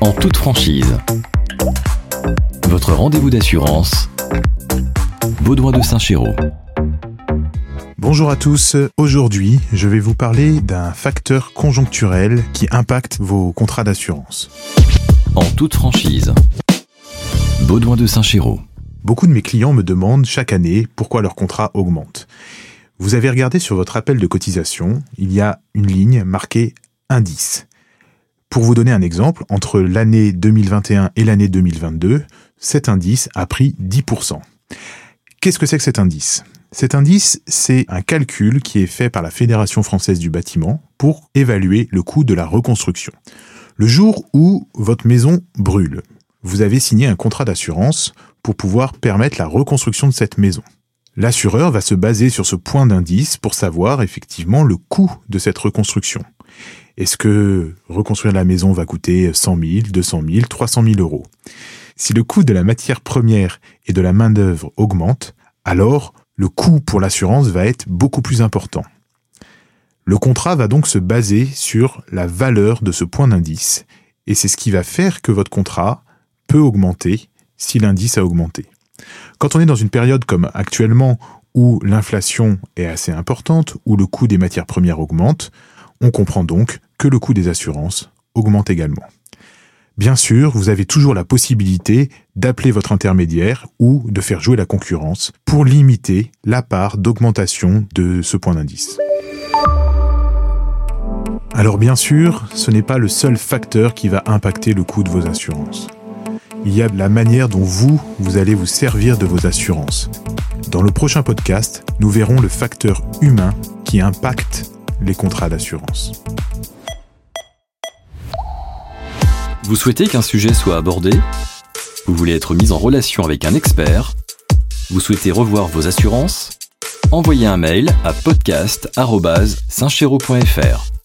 en toute franchise. Votre rendez-vous d'assurance, Baudouin de Saint-Chéraud. Bonjour à tous, aujourd'hui je vais vous parler d'un facteur conjoncturel qui impacte vos contrats d'assurance. En toute franchise, Baudouin de Saint-Chéraud. Beaucoup de mes clients me demandent chaque année pourquoi leur contrat augmente. Vous avez regardé sur votre appel de cotisation, il y a une ligne marquée indice. Pour vous donner un exemple, entre l'année 2021 et l'année 2022, cet indice a pris 10%. Qu'est-ce que c'est que cet indice? Cet indice, c'est un calcul qui est fait par la Fédération française du bâtiment pour évaluer le coût de la reconstruction. Le jour où votre maison brûle, vous avez signé un contrat d'assurance pour pouvoir permettre la reconstruction de cette maison. L'assureur va se baser sur ce point d'indice pour savoir effectivement le coût de cette reconstruction. Est-ce que reconstruire la maison va coûter 100 000, 200 000, 300 000 euros? Si le coût de la matière première et de la main-d'œuvre augmente, alors le coût pour l'assurance va être beaucoup plus important. Le contrat va donc se baser sur la valeur de ce point d'indice, et c'est ce qui va faire que votre contrat peut augmenter si l'indice a augmenté. Quand on est dans une période comme actuellement où l'inflation est assez importante, où le coût des matières premières augmente, on comprend donc que le coût des assurances augmente également. Bien sûr, vous avez toujours la possibilité d'appeler votre intermédiaire ou de faire jouer la concurrence pour limiter la part d'augmentation de ce point d'indice. Alors bien sûr, ce n'est pas le seul facteur qui va impacter le coût de vos assurances il y a la manière dont vous, vous allez vous servir de vos assurances. Dans le prochain podcast, nous verrons le facteur humain qui impacte les contrats d'assurance. Vous souhaitez qu'un sujet soit abordé? Vous voulez être mis en relation avec un expert? Vous souhaitez revoir vos assurances? Envoyez un mail à podcast.saintchéraud.fr.